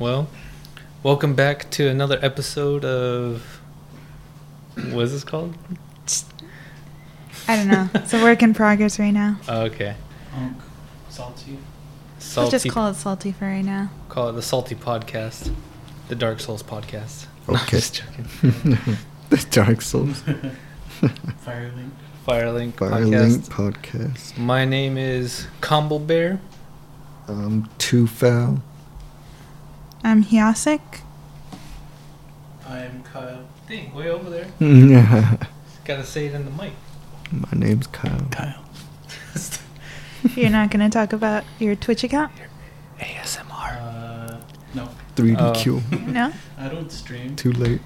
Well, welcome back to another episode of. What is this called? I don't know. It's a work in progress right now. Oh, okay. Unk. Salty. Salty. Let's just call it salty for right now. call it the Salty Podcast, the Dark Souls Podcast. No, I'm Okay. just joking. the Dark Souls. Firelink. Firelink Firelink Podcast. podcast. My name is Combo Bear. Um, Too Foul. I'm Hyasik. I'm Kyle. Dang, way over there. My Gotta say it in the mic. My name's Kyle. Kyle. You're not going to talk about your Twitch account? ASMR. Uh, no, 3DQ. No? I don't stream. Too late.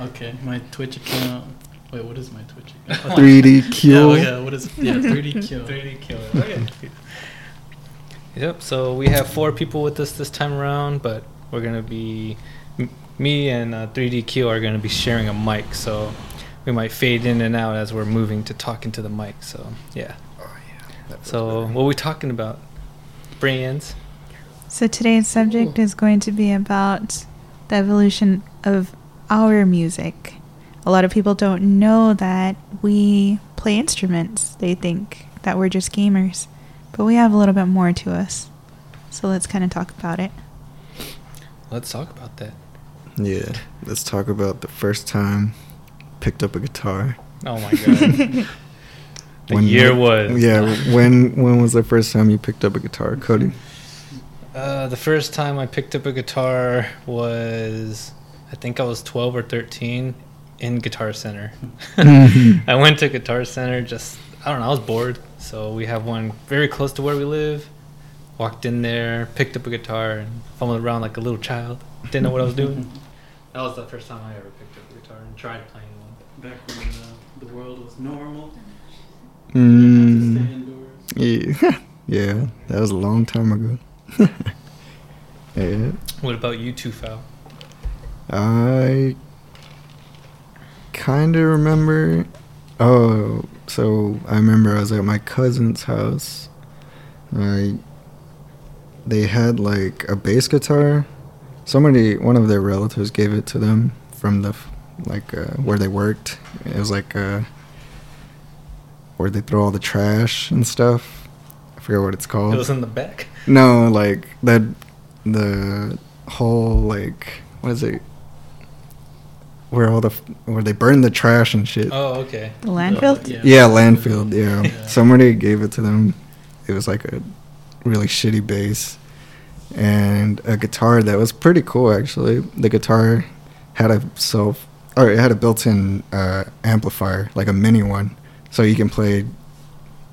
Okay, my Twitch account. Wait, what is my Twitch account? 3DQ. Yeah, oh yeah, what is it? Yeah, 3D 3D killer. Okay. Yep. So we have four people with us this time around, but we're gonna be m- me and uh, 3DQ are gonna be sharing a mic, so we might fade in and out as we're moving to talk into the mic. So yeah. Oh, yeah. So what are we talking about? Brands. So today's subject is going to be about the evolution of our music. A lot of people don't know that we play instruments. They think that we're just gamers. But we have a little bit more to us. So let's kind of talk about it. Let's talk about that. Yeah. Let's talk about the first time picked up a guitar. Oh my god. The When- year was. Yeah. when when was the first time you picked up a guitar, Cody? Uh, the first time I picked up a guitar was, I think I was 12 or 13 in Guitar Center. I went to Guitar Center just, I don't know, I was bored. So we have one very close to where we live. Walked in there, picked up a guitar, and fumbled around like a little child. Didn't know what I was doing. That was the first time I ever picked up a guitar and tried playing one. Back when uh, the world was normal. Didn't have to stay Mm, yeah. yeah. That was a long time ago. yeah. What about you two, Foul? I kind of remember. Oh, so I remember I was at my cousin's house. I they had like a bass guitar. Somebody, one of their relatives, gave it to them from the like uh, where they worked. It was like uh, where they throw all the trash and stuff. I forget what it's called. It was in the back. No, like that the whole like what is it? Where all the where they burn the trash and shit. Oh, okay. The landfill? Yeah. yeah, landfill. Yeah. Yeah. somebody gave it to them. It was like a really shitty bass and a guitar that was pretty cool actually. The guitar had a self or it had a built-in uh, amplifier, like a mini one, so you can play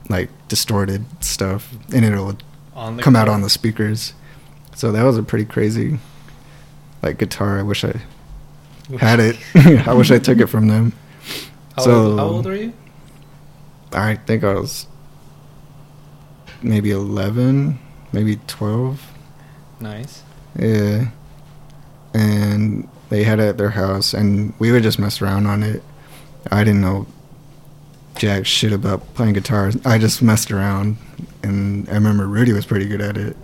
like distorted stuff and it'll On the come out on the speakers. So that was a pretty crazy like guitar. I wish I had it. I wish I took it from them. How, so old, how old were you? I think I was maybe 11, maybe 12. Nice. Yeah. And they had it at their house and we would just mess around on it. I didn't know jack shit about playing guitar. I just messed around and I remember Rudy was pretty good at it.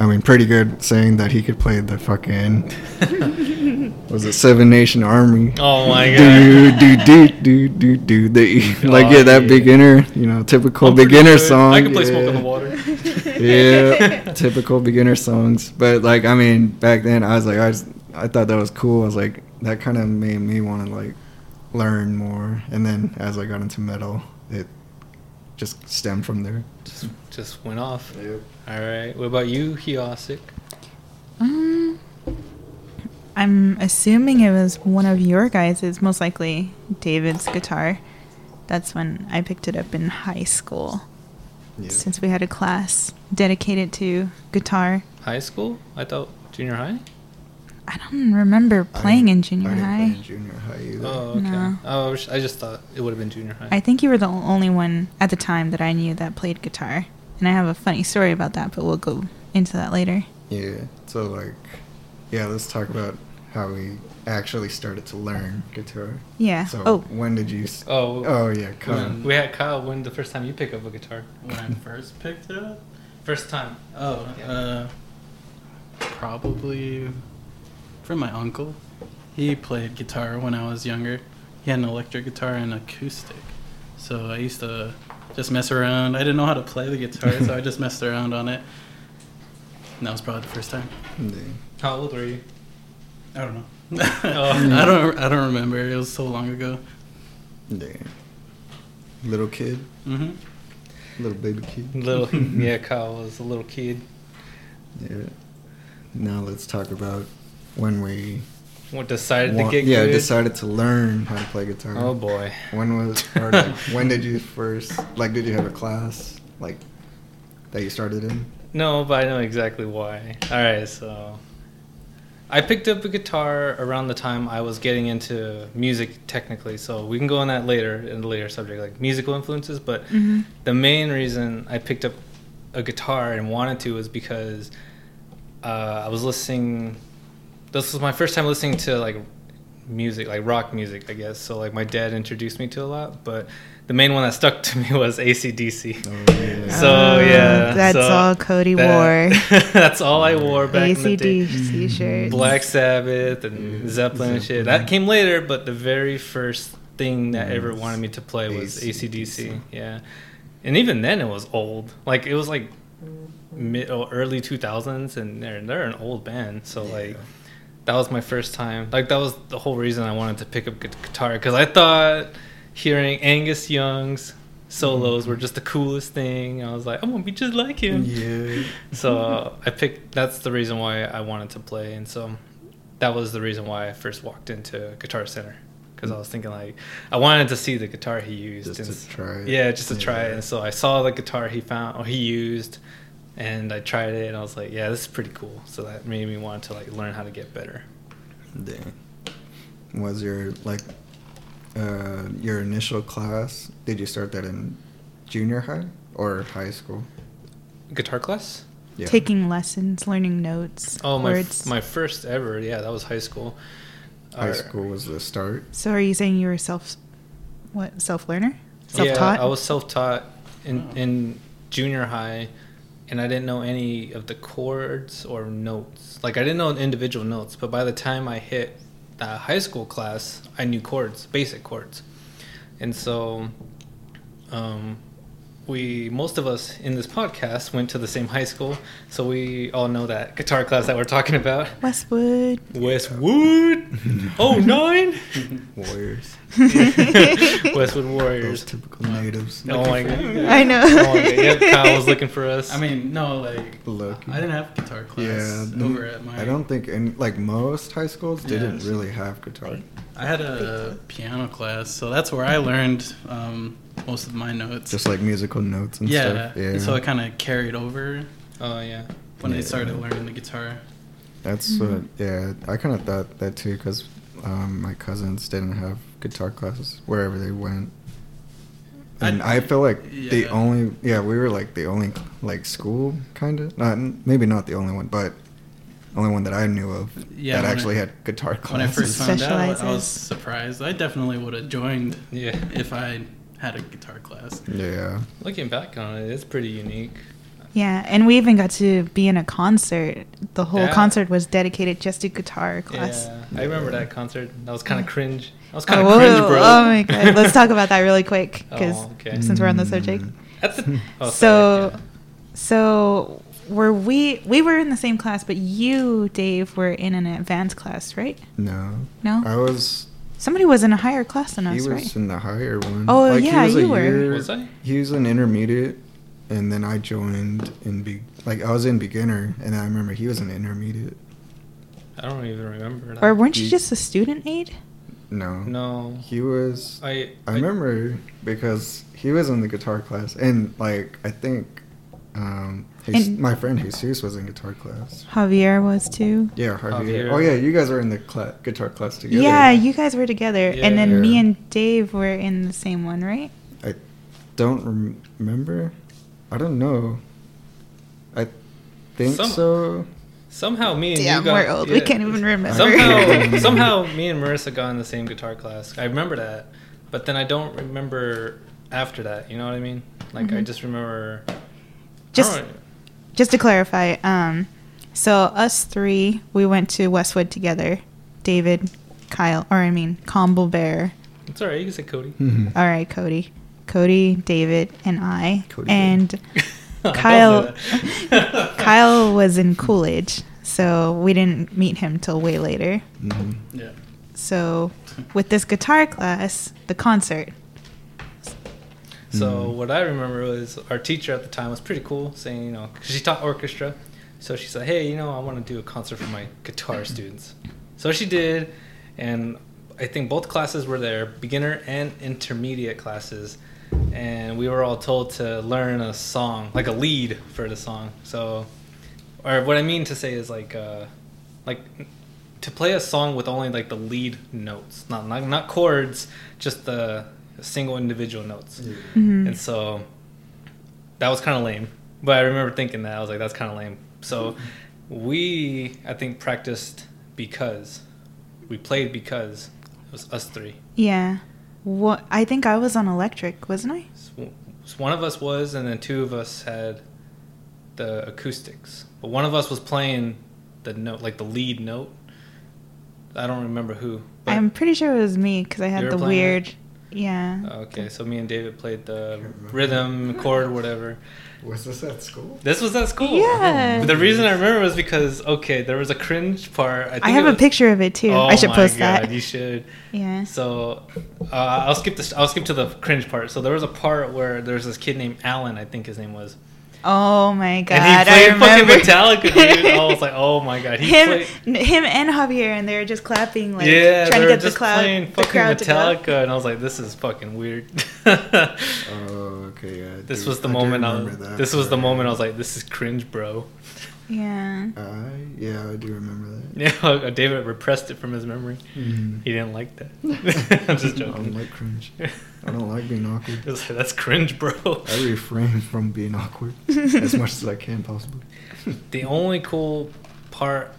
I mean, pretty good saying that he could play the fucking was it Seven Nation Army? Oh my do god. do do do do do the like Oh, yeah that yeah. beginner you know typical I'm beginner song I can play yeah. Smoke on the Water. yeah typical beginner songs but like I mean back then I was like I just I thought that was cool I was like that kind of made me want to like learn more and then as I got into metal it just stemmed from there Just, just went off. All right. What about you, Hyosik? Um, I'm assuming it was one of your guys', most likely David's guitar. That's when I picked it up in high school. yeah. Since we had a class dedicated to guitar. High school? I thought junior high. I don't remember playing in didn't- junior I didn't play high. in junior high either. Oh, okay. No. Oh, I was- I just thought it would have been junior high. I think you were the only one at the time that I knew that played guitar. And I have a funny story about that, but we'll go into that later. Yeah. So like, yeah. Let's talk about how we actually started to learn guitar. Yeah. So oh, when did you? s- oh, Oh yeah, come. When- we had Kyle. When the first time you pick up a guitar? When I first picked it up. First time. Oh, Yeah. uh, probably from my uncle. He played guitar when I was younger. He had an electric guitar and acoustic. So I used to just mess around. I didn't know how to play the guitar, so I just messed around on it. And that was probably the first time. Yeah. How old were you? I don't know. Oh. I don't. I don't remember. It was so long ago. Yeah. Little kid, hmm little baby kid. Little, yeah, Kyle was a little kid. Yeah. Now let's talk about when we What decided wa- to get yeah good? decided to learn how to play guitar. Oh boy. When was or like, when did you first like did you have a class like that you started in? No, but I know exactly why. All right, so I picked up a guitar around the time I was getting into music technically. So we can go on that later in the later subject, like musical influences. But hmm the main reason I picked up a guitar and wanted to was because uh, I was listening. This was my first time listening to like music, like rock music, I guess. So like my dad introduced me to a lot, but the main one that stuck to me was ACDC. Oh, yeah. So Oh, yeah, that's so all Cody that- wore. that's all I wore back in the day. ACDC shirts. Mm-hmm. Black Sabbath and Yeah, Zeppelin and shit. That came later, but the very first thing that ever wanted me to play was AC/DC. ACDC. Yeah, and even then it was old. Like it was like mid or early two thousands, and they're they're an old band. So like that was my first time. Like that was the whole reason I wanted to pick up guitar because I thought hearing Angus Young's solos were just the coolest thing. I was like, I want to be just like him. Yeah. So I picked. That's the reason why I wanted to play, and so that was the reason why I first walked into Guitar Center because I was thinking like I wanted to see the guitar he used. Just and to try it. Yeah, just to try it. And so I saw the guitar he found or he used, and I tried it, and I was like, yeah, this is pretty cool. So that made me want to like learn how to get better. Dang. Was your like uh your initial class? Did you start that in junior high or high school? Guitar class? Yeah. Taking lessons, learning notes, Oh, my f- my first ever. Yeah, that was high school. high Or- school was the start. so are you saying you were self, what self learner, self Yeah, taught? I was self-taught in Oh. in junior high, and I didn't know any of the chords or notes. Like I didn't know individual notes, but by the time I hit the high school class, I knew chords, basic chords, and so, um, we most of us in this podcast went to the same high school, so we all know that guitar class that we're talking about. Westwood. Westwood, oh nine, Warriors. Westwood Warriors. Those typical natives. Oh my god. I know. Oh, okay. Yep, Kyle was looking for us. I mean, no, like Lucky. I didn't have guitar class Yeah, over at my. I don't think any like most high schools didn't really have guitar. I had a piano class, so that's where I learned um, most of my notes. Just like musical notes and yeah, stuff. Yeah. and so it kind of carried over oh yeah. when I Yeah. started learning the guitar. That's what. Yeah, I kind of thought that too because um, my cousins didn't have guitar classes wherever they went, and I, I- feel like the only. Yeah, we were like the only like school kind of. Not maybe not the only one, but only one that I knew of Yeah, that when I- actually had guitar classes. When I first found out, I was surprised. I definitely would have joined Yeah. if I had a guitar class. Yeah. Looking back on it, it's pretty unique. Yeah, and we even got to be in a concert. The whole Yeah. concert was dedicated just to guitar class. Yeah, I remember that concert. That was kind of cringe. That was Oh, kind of whoa, cringe, bro. oh my god! Let's talk about that really quick because Oh, okay. since we're on the subject. Mm. That's a, oh, so, sorry, so were we? We were in the same class, but you, Dave, were in an advanced class, right? No. No, I was. Somebody was in a higher class than us, right? He was right? in the higher one. Oh, he yeah, was a you were. year- Was I? He was an intermediate, and then I joined in be like I was in beginner, and I remember he was an intermediate. I don't even remember. That. Or weren't you He- just a student aid? No. No. He was. I I remember because he was in the guitar class, and like I think, um, his, And- my friend Jesus was in guitar class. Javier was too. Yeah, Javier. Javier. Oh yeah, you guys were in the cla- guitar class together. Yeah, you guys were together, and then Yeah. me and Dave were in the same one, right? I don't rem- remember. I don't know. I think Some- so. Somehow me and Damn, you got. we're old. We can't even remember. Somehow, somehow me and Marissa got in the same guitar class. I remember that, but then I don't remember after that. You know what I mean? Like I Mhm. just remember. I Just don't- just to clarify, um, So us three, we went to Westwood together. David, Kyle, or I mean, Combo Bear. It's all right. You can say Cody. Mhm. All right, Cody, Cody, David, and I. Cody and Kyle- Kyle was in Coolidge, so we didn't meet him till way later. Mhm. Yeah. So with this guitar class, the concert. So Mm. what I remember was our teacher at the time was pretty cool, saying you know 'cause she taught orchestra, so she said, hey, you know, I want to do a concert for my guitar students. So she did, and I think both classes were there, beginner and intermediate classes, and we were all told to learn a song, like a lead for the song. So, or what I mean to say is like, uh, like to play a song with only like the lead notes, not not, not chords, just the single individual notes. Mhm. And so that was kind of lame. But I remember thinking that I was like, that's kind of lame. So we, I think, practiced because we played because it was us three. Yeah. What I think I was on electric, wasn't I? So so one of us was, and then two of us had the acoustics. But one of us was playing the note, like the lead note. I don't remember who. But, I'm pretty sure it was me because I had the weird. it? Weird. Yeah. okay, so me and David played the rhythm, chord, whatever. Was this at school? This was at school. Yeah. But the reason I remember was because okay, there was a cringe part. I, think I have it a picture of it too. Oh I should my post God, that. You should. Yeah. So uh, I'll skip this. I'll skip to the cringe part. So there was a part where there's this kid named Alan. I think his name was. Oh my god! and he I played fucking remember. Metallica, dude. I was like, oh my god. He him, played. him and Javier, and they were just clapping, like yeah, trying to were get the just crowd, playing the fucking crowd to go. Metallica, and I was like, this is fucking weird. Oh, okay. Yeah. This do- was the I moment. I remember was, that this was the moment I was like, this is cringe, bro. Yeah. I yeah, I do remember that. Yeah, David repressed it from his memory. Mhm. He didn't like that. I'm just joking. I don't like cringe. I don't like being awkward. Like, That's cringe, bro. I refrain from being awkward as much as I can possibly. The only cool part,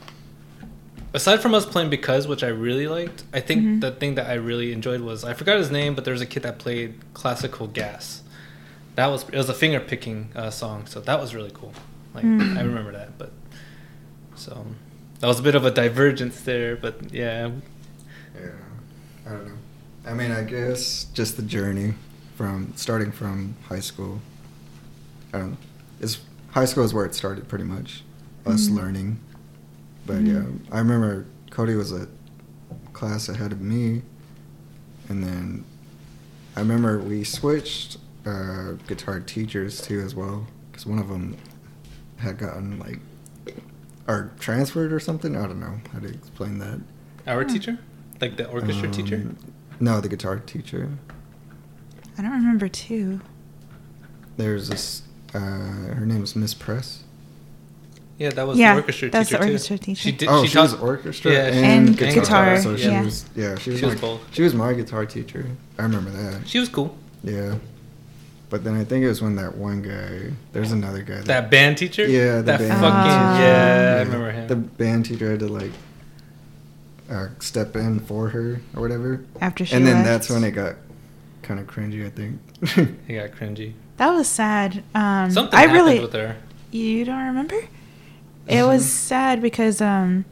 aside from us playing because, which I really liked, I think Mhm. the thing that I really enjoyed was I forgot his name, but there was a kid that played classical gas. That was it was a finger picking uh, song, so that was really cool. Like Mm. I remember that, but so that was a bit of a divergence there, but yeah, Yeah, I don't know. I mean, I guess just the journey from starting from high school. I don't know. It's high school is where it started, pretty much. Us Mhm. learning. But Mhm. yeah, I remember Cody was a class ahead of me, and then I remember we switched uh, guitar teachers too as well, because one of them had gotten like or transferred or something. I don't know how to explain that. our Hmm. teacher, like the orchestra teacher. Um, No, the guitar teacher. I don't remember too. There's this. Uh, her name was Miss Press. Yeah, that was Yeah, the orchestra that's the orchestra too. teacher. She did. oh, she, she, taught, was orchestra Yeah, and, And guitar. guitar, So she yeah. was. Yeah, she was. She was my, both. She was my guitar teacher. I remember that. She was cool. Yeah. But then I think it was when that one guy. There's another guy. That band teacher. Yeah, the that band fucking teacher. yeah, Ah. I remember him. The band teacher had to like uh, step in for her or whatever. After she and then left. that's when it got kind of cringy. I think. it got cringy. That was sad. Um, Something I happened really. with her. You don't remember? It was Mhm. sad because um,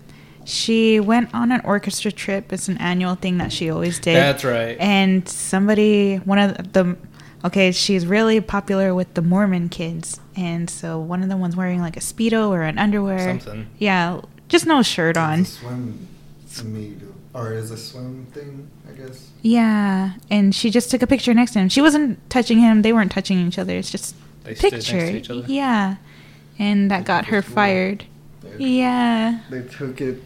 she went on an orchestra trip. It's an annual thing that she always did. That's right. And somebody, one of the, okay, she's really popular with the Mormon kids, and so one of them was wearing like a speedo or an underwear. Something. Yeah, just no shirt on. It's a swim meet or is a swim thing? I guess. Yeah, and she just took a picture next to him. She wasn't touching him. They weren't touching each other. It's just They a stood next to picture. each other? Yeah, and that They got her fired. They- Yeah. They took it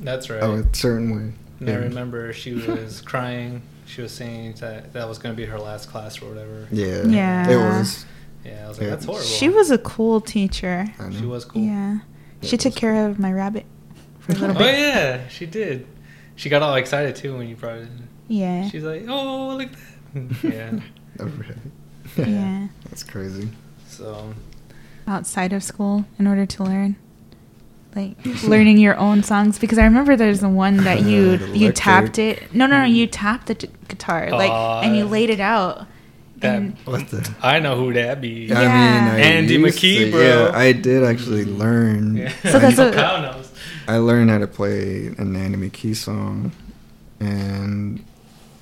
That's right. oh, a certain way. and I remember she was crying. She was saying that that was going to be her last class or whatever. Yeah. Yeah. It was. Yeah, I was like, Yeah. that's horrible. She was a cool teacher. I know. She was cool. Yeah. Yeah, She took was care of my rabbit for a little Oh yeah, she did. She got all excited too when you brought it in. Yeah. She's like, oh, look at that. yeah. Overhead. Yeah. That's crazy. So Outside of school in order to learn. Like learning your own songs because I remember there's the one that you The you tapped it. No, no, no, you mm. tapped the t- guitar like Aw. and you laid it out. That And- What the? I know who that be. Yeah. I mean, I Andy McKee, to- bro. Yeah, I did actually learn. Yeah. So that's a- Kyle knows. I learned how to play an Andy McKee song, and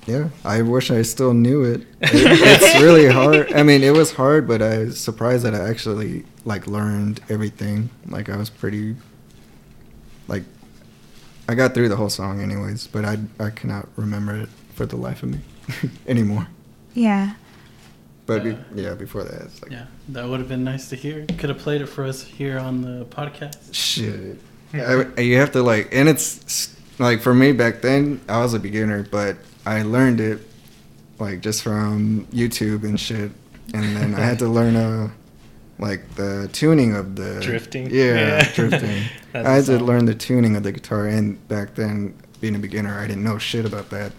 yeah, I wish I still knew it. it. It's really hard. I mean, it was hard, but I was surprised that I actually like learned everything. Like I was pretty, like, I got through the whole song anyways, but I I cannot remember it for the life of me anymore. yeah. But Yeah. be, yeah, before that, it's like Yeah, that would have been nice to hear. Could have played it for us here on the podcast. Shit. I, you have to like, and it's like for me back then, I was a beginner, but I learned it like just from YouTube and shit, and then I had to learn uh like the tuning of the Drifting? Yeah, Yeah. drifting. I had to learn the tuning of the guitar, and back then, being a beginner, I didn't know shit about that.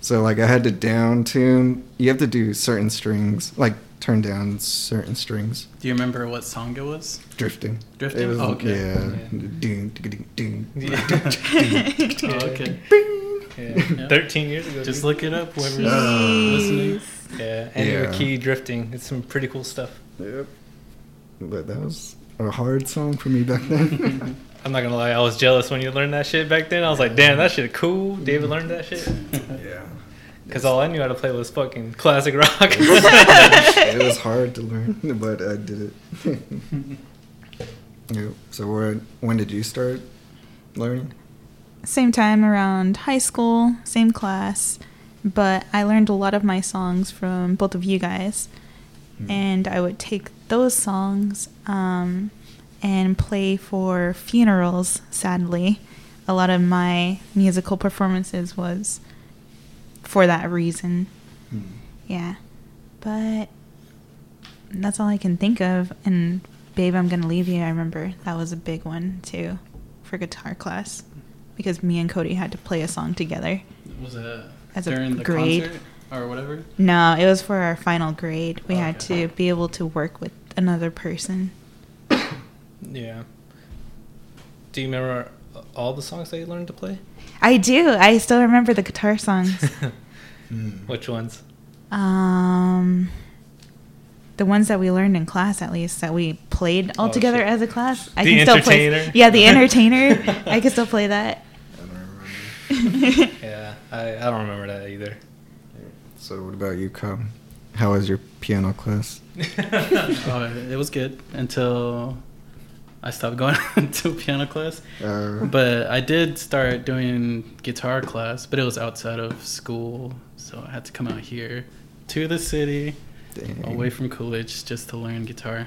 So like, I had to down tune. You have to do certain strings, like turn down certain strings. Do you remember what song it was? Drifting. Drifting? It was, Oh, okay. Yeah. Yeah. Ding, ding, ding, ding. Yeah. Oh, okay. Yeah. Yeah. 13 years ago. Just dude. look it up, whoever's Uh, listening. Yeah, Andy Yeah. McKee drifting. It's some pretty cool stuff. Yep. But that was a hard song for me back then. I'm not gonna lie, I was jealous when you learned that shit back then. I was like, damn, that shit cool. David learned that shit. yeah. Because all I knew how to play was fucking classic rock. it was hard to learn, but I did it. yep. So where, when did you start learning? Same time around high school, same class, but I learned a lot of my songs from both of you guys. Hmm. And I would take those songs um, and play for funerals, sadly. A lot of my musical performances was for that reason. Hmm. Yeah. But that's all I can think of. And Babe, I'm Gonna Leave You, I remember that was a big one too for guitar class because me and Cody had to play a song together. Was it As a during the grade. concert or whatever? No, it was for our final grade. We had Okay. to be able to work with another person. yeah. Do you remember all the songs that you learned to play? I do. I still remember the guitar songs. Hmm. Which ones? um, the ones that we learned in class, at least that we played all Oh, together shit. as a class. I The can still play. Yeah, the entertainer. I can still play that. I don't remember. Yeah, I, I don't remember that either. So what about you, Kyle? How was your piano class? oh, it was good until I stopped going to piano class. Uh, But I did start doing guitar class, but it was outside of school, so I had to come out here to the city, dang, away from Coolidge, just to learn guitar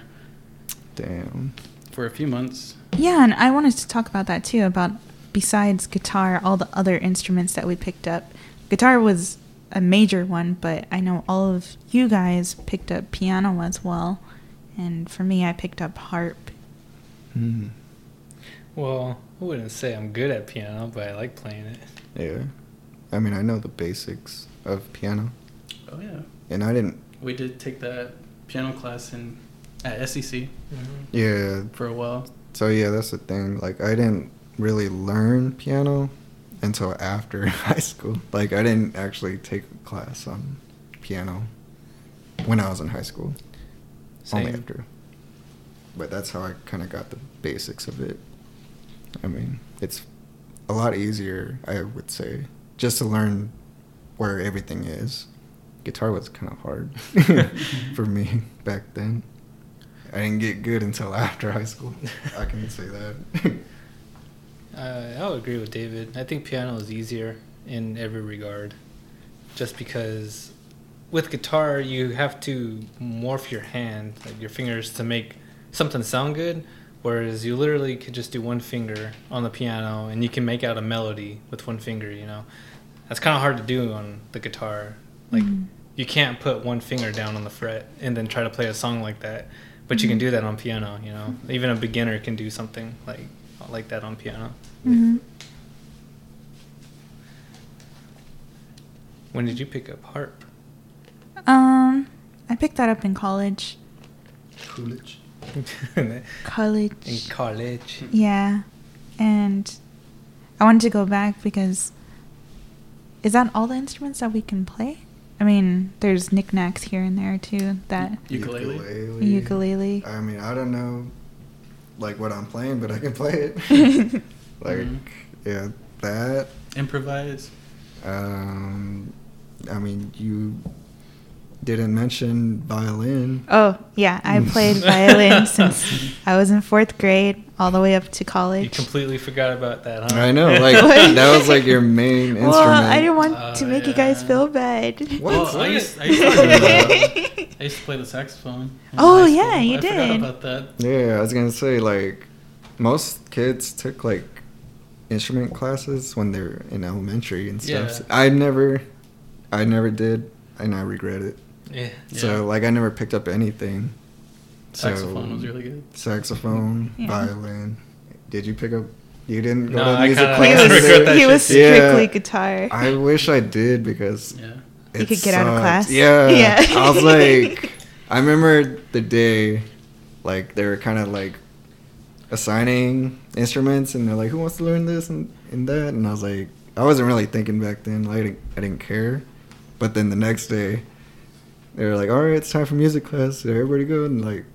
Damn. for a few months. Yeah, and I wanted to talk about that too about besides guitar, all the other instruments that we picked up. Guitar was a major one, but I know all of you guys picked up piano as well. And for me, I picked up harp. Hmm. well, I wouldn't say I'm good at piano, but I like playing it. Yeah. I mean, I know the basics of piano, Oh yeah, and I didn't. we did take that piano class in at SEC Yeah. for a while. So yeah, that's the thing. Like, I didn't really learn piano until after high school. Like, I didn't actually take a class on piano when I was in high school. Only after. But that's how I kind of got the basics of it. I mean, it's a lot easier, I would say, just to learn where everything is. Guitar was kind of hard for me back then. I didn't get good until after high school. I can say that. Uh, I would agree with David. I think piano is easier in every regard, just because with guitar you have to morph your hand, like your fingers, to make something sound good. Whereas you literally could just do one finger on the piano and you can make out a melody with one finger. You know, that's kind of hard to do on the guitar. Like Mhm. you can't put one finger down on the fret and then try to play a song like that. But you can do that on piano. You know, even a beginner can do something like like that on piano. hmm When did you pick up harp? Um, I picked that up in college. Coolidge. College. In College. college. Yeah. And I wanted to go back because is that all the instruments that we can play? I mean, there's knickknacks here and there too. That Ukulele. ukulele. I mean, I don't know, like what I'm playing, but I can play it. like, Mhm. yeah, that. Improvise. Um, I mean, you didn't mention violin. Oh yeah, I played violin since I was in fourth grade, all the way up to college. You completely forgot about that, huh? I know, like that was like your main instrument. well, I didn't want Oh, to make you guys feel bad. What? Well, I used, I, used to play the, I used to play the saxophone. Oh, yeah, school. you I did. about that. Yeah, I was gonna say like most kids took like instrument classes when they're in elementary and stuff. Yeah. So I never, I never did, and I regret it. Yeah. Yeah. So like I never picked up anything. Saxophone So, was really good. Saxophone, Yeah. violin. Did you pick up? You didn't go No, to music kinda- he was he was strictly Yeah. guitar. I wish I did because Yeah. You could get out of class? Yeah. Yeah. I was like, I remember the day, like they were kind of like assigning instruments, and they're like, "Who wants to learn this and, and that?" And I was like, I wasn't really thinking back then. Like, I didn't, I didn't care. But then the next day, they were like, "All right, it's time for music class. Everybody go?" And like.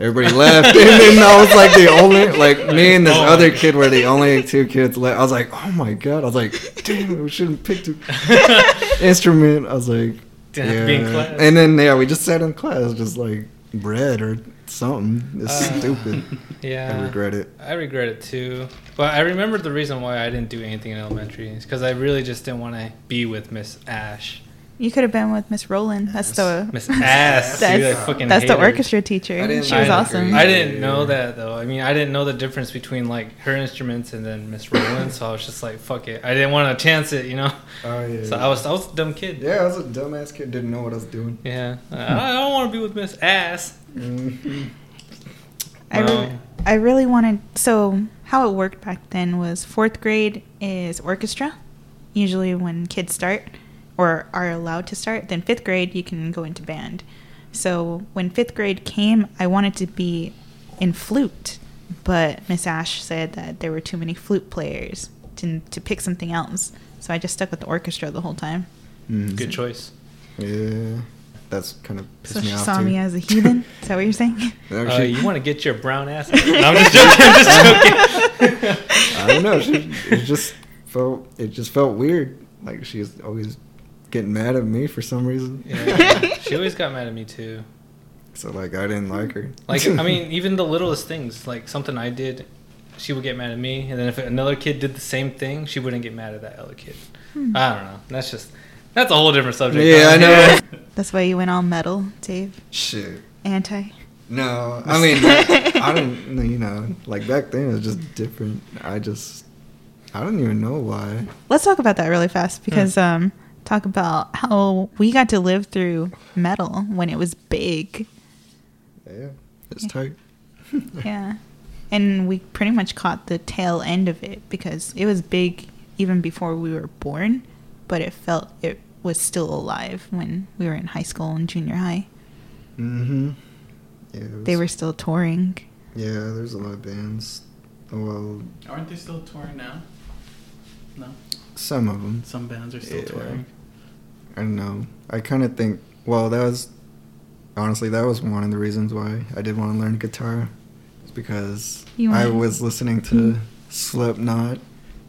Everybody left, and then I was like the only, like me and this Oh other kid were the only two kids left. I was like, oh my god! I was like, damn, we shouldn't pick two instrument. I was like, Didn't have to be in class. And then yeah, we just sat in class, just like bread or something. It's Uh, stupid. Yeah. I regret it. I regret it too. But I remember the reason why I didn't do anything in elementary is because I really just didn't want to be with Miss Ash. You could have been with Miss Roland. That's the Miss Ass. That's, dude, fucking that's the her. orchestra teacher. She was like awesome. her I didn't know that though. I mean, I didn't know the difference between like her instruments and then Miss Rowland, so I was just like, "Fuck it." I didn't want to chance it, you know. Oh yeah. So I was, I was a dumb kid. Yeah, I was a dumbass kid. Didn't know what I was doing. Yeah. I I don't want to be with Miss Ass. Mhm. I, Well- re- I really wanted. So how it worked back then was fourth grade is orchestra, usually when kids start or are allowed to start. Then fifth grade you can go into band. So when fifth grade came, I wanted to be in flute, but Miss Ash said that there were too many flute players to to pick something else. So I just stuck with the orchestra the whole time. Mhm. Good choice. Yeah, that's kind of pissed So me she saw too. me as a heathen. Is that what you're saying? Uh, you want to get your brown ass? out? No, I'm just joking. I'm just joking. I don't know. She, it just felt it just felt weird. Like she's always getting mad at me for some reason. Yeah, she always got mad at me too. So like I didn't like her. Like I mean, even the littlest things, like something I did, she would get mad at me, and then if another kid did the same thing, she wouldn't get mad at that other kid. Hmm. I don't know. That's just that's a whole different subject. Yeah, I know. That's why you went all metal, Dave. Shit. Anti. No, I mean I don't. You know, like back then it was just different. I just I don't even know why. Let's talk about that really fast because um talk about how we got to live through metal when it was big. Yeah, it's tight. Yeah. And we pretty much caught the tail end of it because it was big even before we were born, but it felt it was still alive when we were in high school and junior high. Mm-hmm. Yeah, it They were still touring. Yeah, there's a lot of bands. Well, Aren't they still touring now? No. some of them. Some bands are still Yeah. touring. I don't know. I kind of think. Well, that was honestly that was one of the reasons why I did want to learn guitar, is because I was listening to Mm. Slipknot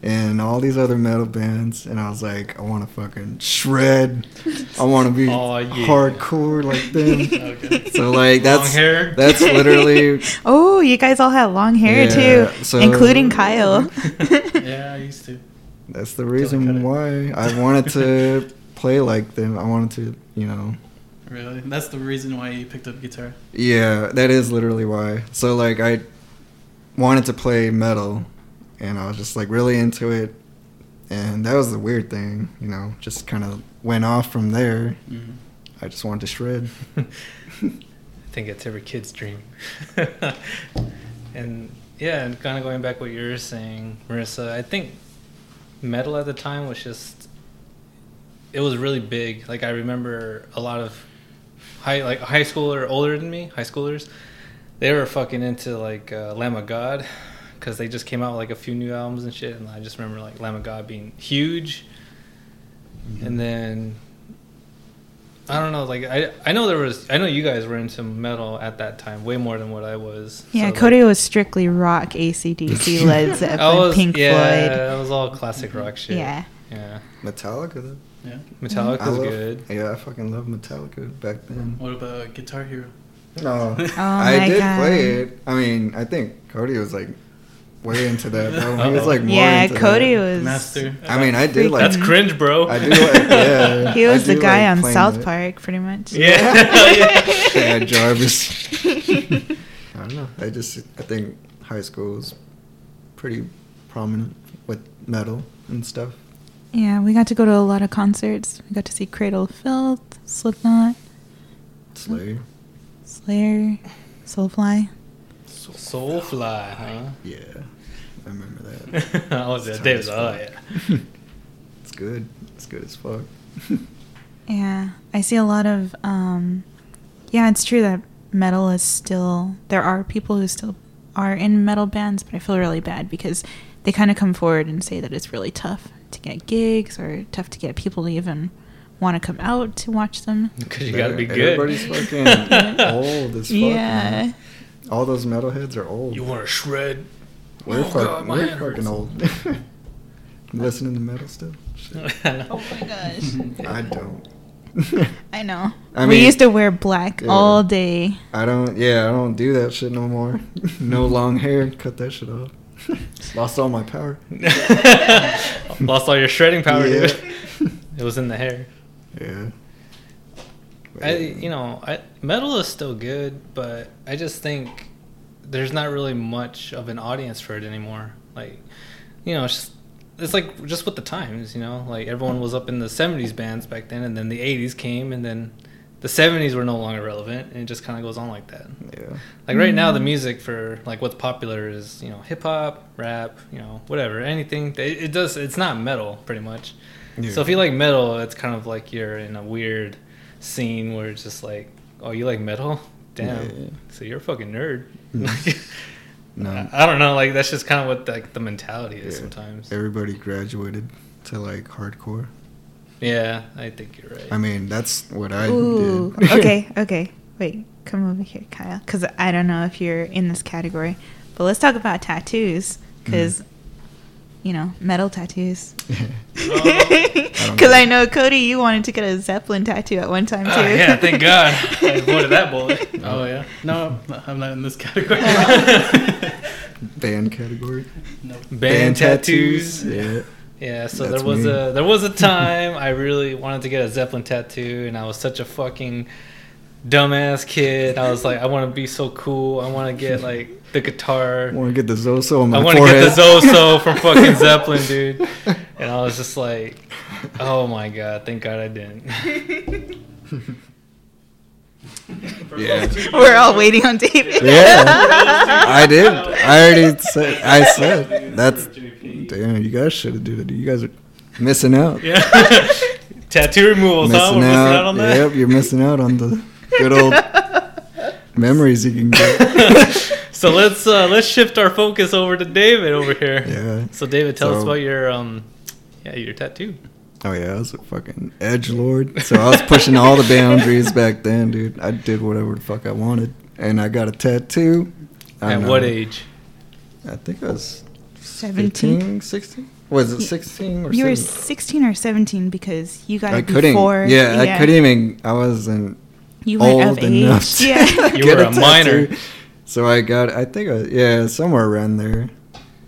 and all these other metal bands, and I was like, I want to fucking shred. I want to be Aw, yeah. hardcore like them. Okay. So like that's Long hair? that's literally Oh, you guys all had long hair Yeah, too, so- including Kyle. yeah, I used to. that's the reason why I wanted to play like them. I wanted to, you know, Really? That's the reason why you picked up guitar. Yeah, that is literally why. So like I wanted to play metal and I was just like really into it and that was the weird thing, you know, just kind of went off from there. hmm I just wanted to shred. I think it's every kid's dream. and yeah, and kind of going back what you were saying, Marissa, I think metal at the time was just it was really big. Like I remember a lot of high like high schooler older than me, high schoolers, they were fucking into like uh, Lamb of God because they just came out with like a few new albums and shit. And I just remember like Lamb of God being huge, and then I don't know. Like I, I know there was. I know you guys were into metal at that time, way more than what I was. Yeah, So, like, Cody was strictly rock, ACDC, Led I Zeppelin, was, Pink yeah, Floyd. that was all classic rock shit. Yeah. yeah. Metallica. Though. Yeah. Metallica's I love, good. Yeah, I fucking love Metallica back then. What about Guitar Hero? No, Oh I my did God. play it. I mean, I think Cody was like way into that. Bro. He was like more Yeah, into Cody that. was. Master. I mean, I did like. That's cringe, bro. I do like. Yeah. He was the guy like on South it. Park, pretty much. yeah. Oh, yeah, Jarvis. I don't know. I just I think high school was pretty prominent with metal and stuff. Yeah, we got to go to a lot of concerts. We got to see Cradle of Filth, Slipknot, Slayer. Slayer, Soulfly. Soulfly, huh? Yeah, I remember that. oh, was It's David. tight Oh, yeah. it's good. It's good as fuck. Yeah, I see a lot of. um Yeah, it's true that metal is still. There are people who still are in metal bands, but I feel really bad because they kind of come forward and say that it's really tough to get gigs or tough to get people to even want to come out to watch them. Because you gotta be good. Everybody's fucking old as fuck. Yeah. man. All those metalheads are old. You want to shred? we're Oh, fuck, God, we're fucking old. Listening to metal still? Shit. Oh my gosh. I don't. I know. I we mean- used to wear black Yeah. all day. I don't. Yeah, I don't do that shit no more. no long hair. Cut that shit off. Lost all my power. Lost all your shredding power, Yeah. dude. It was in the hair. Yeah. I, you know, I, metal is still good, but I just think there's not really much of an audience for it anymore. Like, you know, it's just it's like just with the times, you know, like everyone was up in the '70s bands back then, and then the '80s came, and then the '70s were no longer relevant, and it just kind of goes on like that. Yeah. Like right now, the Mm. music for like what's popular is you know hip hop, rap, you know whatever, anything. It, it does. It's not metal, pretty much. yeah. So if you like metal, it's kind of like you're in a weird scene where it's just like, oh, you like metal? Damn. Yeah. So you're a fucking nerd. Mm. No. I I don't know. Like that's just kind of what like the mentality is Yeah. sometimes. Everybody graduated to like hardcore. Yeah, I think you're right. I mean, that's what I Ooh. did. okay, okay. Wait, come over here, Kyle. Because I don't know if you're in this category. But let's talk about tattoos. Because, you know, metal tattoos. don't Because I, know, Cody, you wanted to get a Zeppelin tattoo at one time, too. Ah, yeah, thank God. I avoided that bullet. Oh yeah. No, I'm not in this category. Band category. no. Band, tattoos. Yeah. Yeah, so That's there was me. a there was a time I really wanted to get a Zeppelin tattoo, and I was such a fucking dumbass kid. I was like, I want to be so cool. I want to get like the guitar. I want to get the Zoso on my I want to get the Zoso from fucking Zeppelin, dude. And I was just like, oh my god, thank God I didn't. Yeah. We're all waiting on David. Yeah, I did. I already said. I said that's. Damn, you guys should have did it. You guys are missing out. Yeah. Tattoo removals, huh? We're missing out on that. Yep, you're missing out on the good old memories you can get. So let's uh, let's shift our focus over to David over here. Yeah. So David, tell us about your um, yeah, your tattoo. Oh yeah, I was a fucking edge lord. So I was pushing all the boundaries back then, dude. I did whatever the fuck I wanted, and I got a tattoo. I At what age? I think I was 17. 15, 16. Was it 16 or You were 17? 16 or 17 because you got I it couldn't. before. yeah, I couldn't even. I wasn't You weren't old of enough. age. to Yeah. You get were a minor. tattoo. So I got. I think. I, yeah, somewhere around there.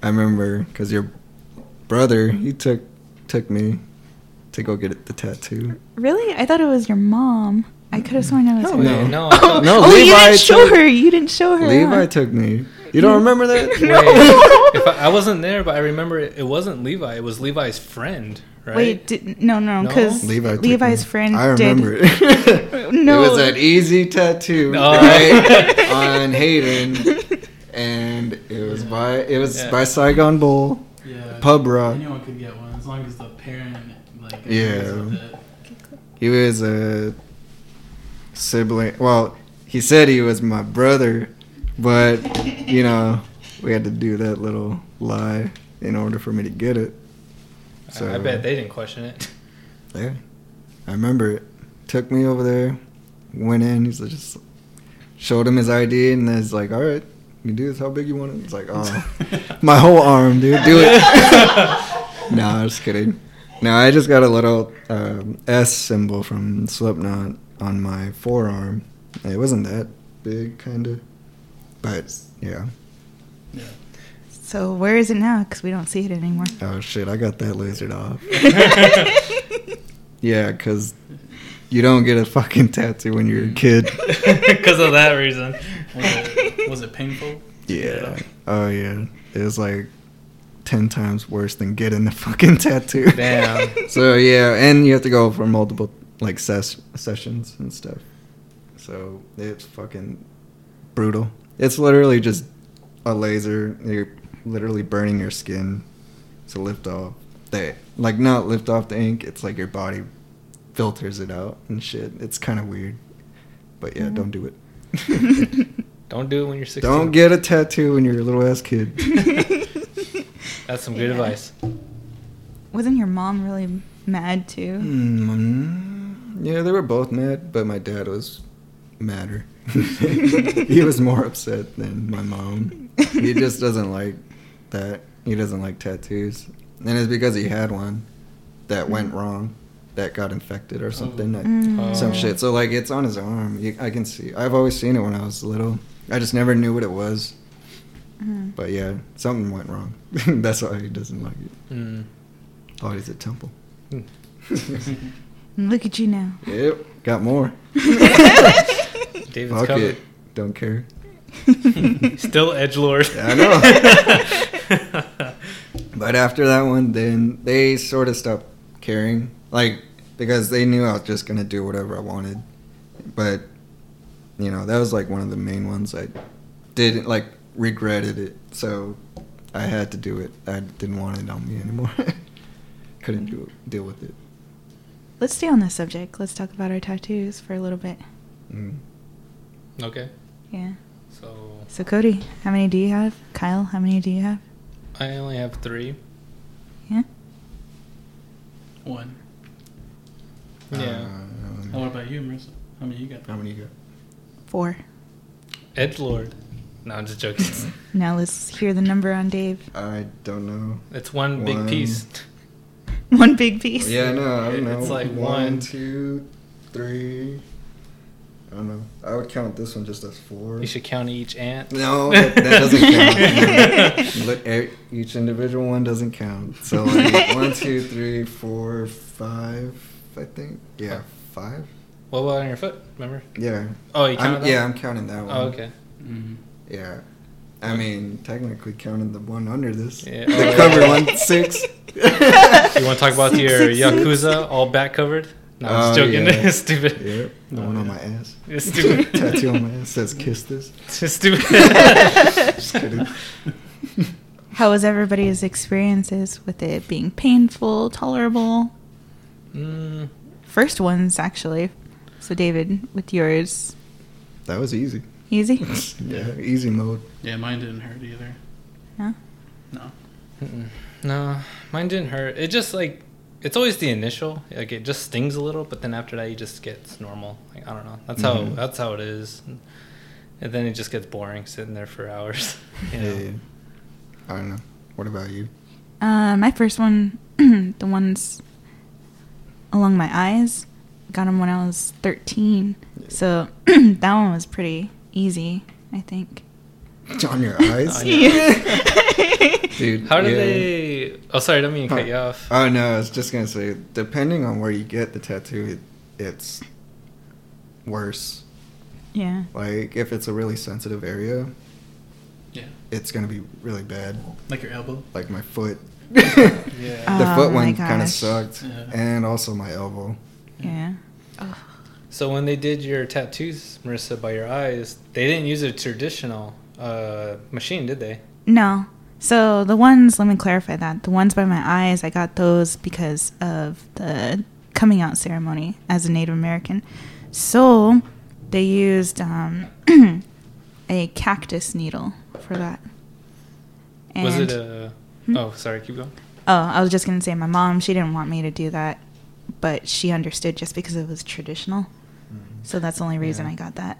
I remember because your brother he took took me to go get the tattoo. really? I thought it was your mom. I could have sworn it was Hell her. no. No, I thought- No, oh, you Levi didn't show took- her. You didn't show her. Levi huh? took me. You don't remember that? Wait, if I, I wasn't there, but I remember it, it wasn't Levi. It was Levi's friend, right? Wait, did, no, no, No? because Levi Levi's me. friend I did. remember it. No. It was an easy tattoo Oh. right on Hayden, and it was by it was Yeah. by Saigon Bull. Yeah. Pub rock. Anyone could get one as long as the parent like Yeah. agrees with it. He was a sibling. Well, he said he was my brother, but you know we had to do that little lie in order for me to get it. I- I bet they didn't question it. Yeah, I remember it. took me over there, went in. He's like, just showed him his ID, and then he's like, "All right, you can do this. How big you want it?" It's like, "Oh, my whole arm, dude. Do it." no, I'm just kidding. No, I just got a little um, S symbol from Slipknot on my forearm. It wasn't that big, kind of, but yeah. Yeah. So where is it now? Because we don't see it anymore. Oh shit, I got that lasered off. yeah, because you don't get a fucking tattoo when you're a kid. Because of that reason. Was it, was it painful? Yeah. Oh yeah. It was like ten times worse than getting the fucking tattoo. Damn. so yeah, and you have to go for multiple like ses- sessions and stuff. So it's fucking brutal. It's literally just a laser. You're literally burning your skin to lift off the like not lift off the ink. It's like your body filters it out and shit. It's kind of weird, but yeah, Mhm. don't do it. Don't do it when you're 16. don't get a tattoo when you're a little ass kid. That's some good Yeah. advice. Wasn't your mom really mad too? Mm, yeah, they were both mad, but my dad was madder. he was more upset than my mom. He just doesn't like that. He doesn't like tattoos. And it's because he had one that went wrong, that got infected or something. that- Mm. Some Oh. shit. So, like, it's on his arm. You, I can see. I've always seen it when I was little. I just never knew what it was. Mhm. But yeah, something went wrong. That's why he doesn't like it. Mm. Oh, he's a temple. Look at you now. Yep, got more. David's Fuck covered. it. Don't care. Still edge lord. I know. But after that one, then they sort of stopped caring, like because they knew I was just gonna do whatever I wanted. But you know, that was like one of the main ones. I didn't like regretted it, so I had to do it. I didn't want it on me anymore. Couldn't do deal with it. Let's stay on this subject. Let's talk about our tattoos for a little bit. Mm. Okay. Yeah. So So Cody, how many do you have? Kyle, how many do you have? I only have three. Yeah. One. Yeah. Um, Oh, what about you, Marissa? How many you got? how many you got? Four. Edge lord. No, I'm just joking. Now let's hear the number on Dave. I don't know. it's one big piece. One big piece. Yeah, no, I don't know. It's like one, one. two, three. I don't know. I would count this one just as four. You should count each ant. No, that, that doesn't count. But each individual one doesn't count. So like one, two, three, four, five. I think. Yeah, five. What about on your foot? Remember? Yeah. Oh, you counted I'm, that? Yeah, I'm counting that one. Oh, okay. Mm. Yeah. I mean, technically counting the one under this. Yeah. The Oh, cover yeah. one six. You want to talk about Six, your six, six. Yakuza all back covered? No, I'm Oh, joking. yeah. It's stupid. Yep. The Oh, one on my ass. It's stupid. Tattoo on my ass says "kiss this." It's stupid. Just kidding. How was everybody's experiences with it being painful, tolerable? Mm, First ones, actually. So, David, with yours, That was easy. easy? Yeah, easy mode. Yeah, mine didn't hurt either. No? No. mm-mm. no, mine didn't hurt. It just like it's always the initial. Like it just stings a little, but then after that, you just gets normal. Like I don't know. That's how Mhm. that's how it is. And then it just gets boring sitting there for hours. You know? Yeah. I don't know. What about you? Uh, my first one, the ones along my eyes, got them when I was 13. So, that one was pretty easy, I think. On your eyes? On your- Dude. How did yeah. they? Oh, sorry, I don't mean to cut you off. Oh no, I was just gonna say, depending on where you get the tattoo, it, it's worse. yeah. Like if it's a really sensitive area, Yeah. it's gonna be really bad. Like your elbow. Like my foot. Yeah. the Oh foot one kind of sucked, Yeah. and also my elbow. Yeah. Oh. So when they did your tattoos, Marissa, by your eyes, they didn't use a traditional uh, machine, did they? No. So the ones, let me clarify that. The ones by my eyes, I got those because of the coming out ceremony as a Native American. So they used um, a cactus needle for that. was it And- a? Hmm? Oh, sorry. Keep going. Oh, I was just gonna say my mom. She didn't want me to do that, but she understood just because it was traditional. So that's the only reason Yeah. I got that,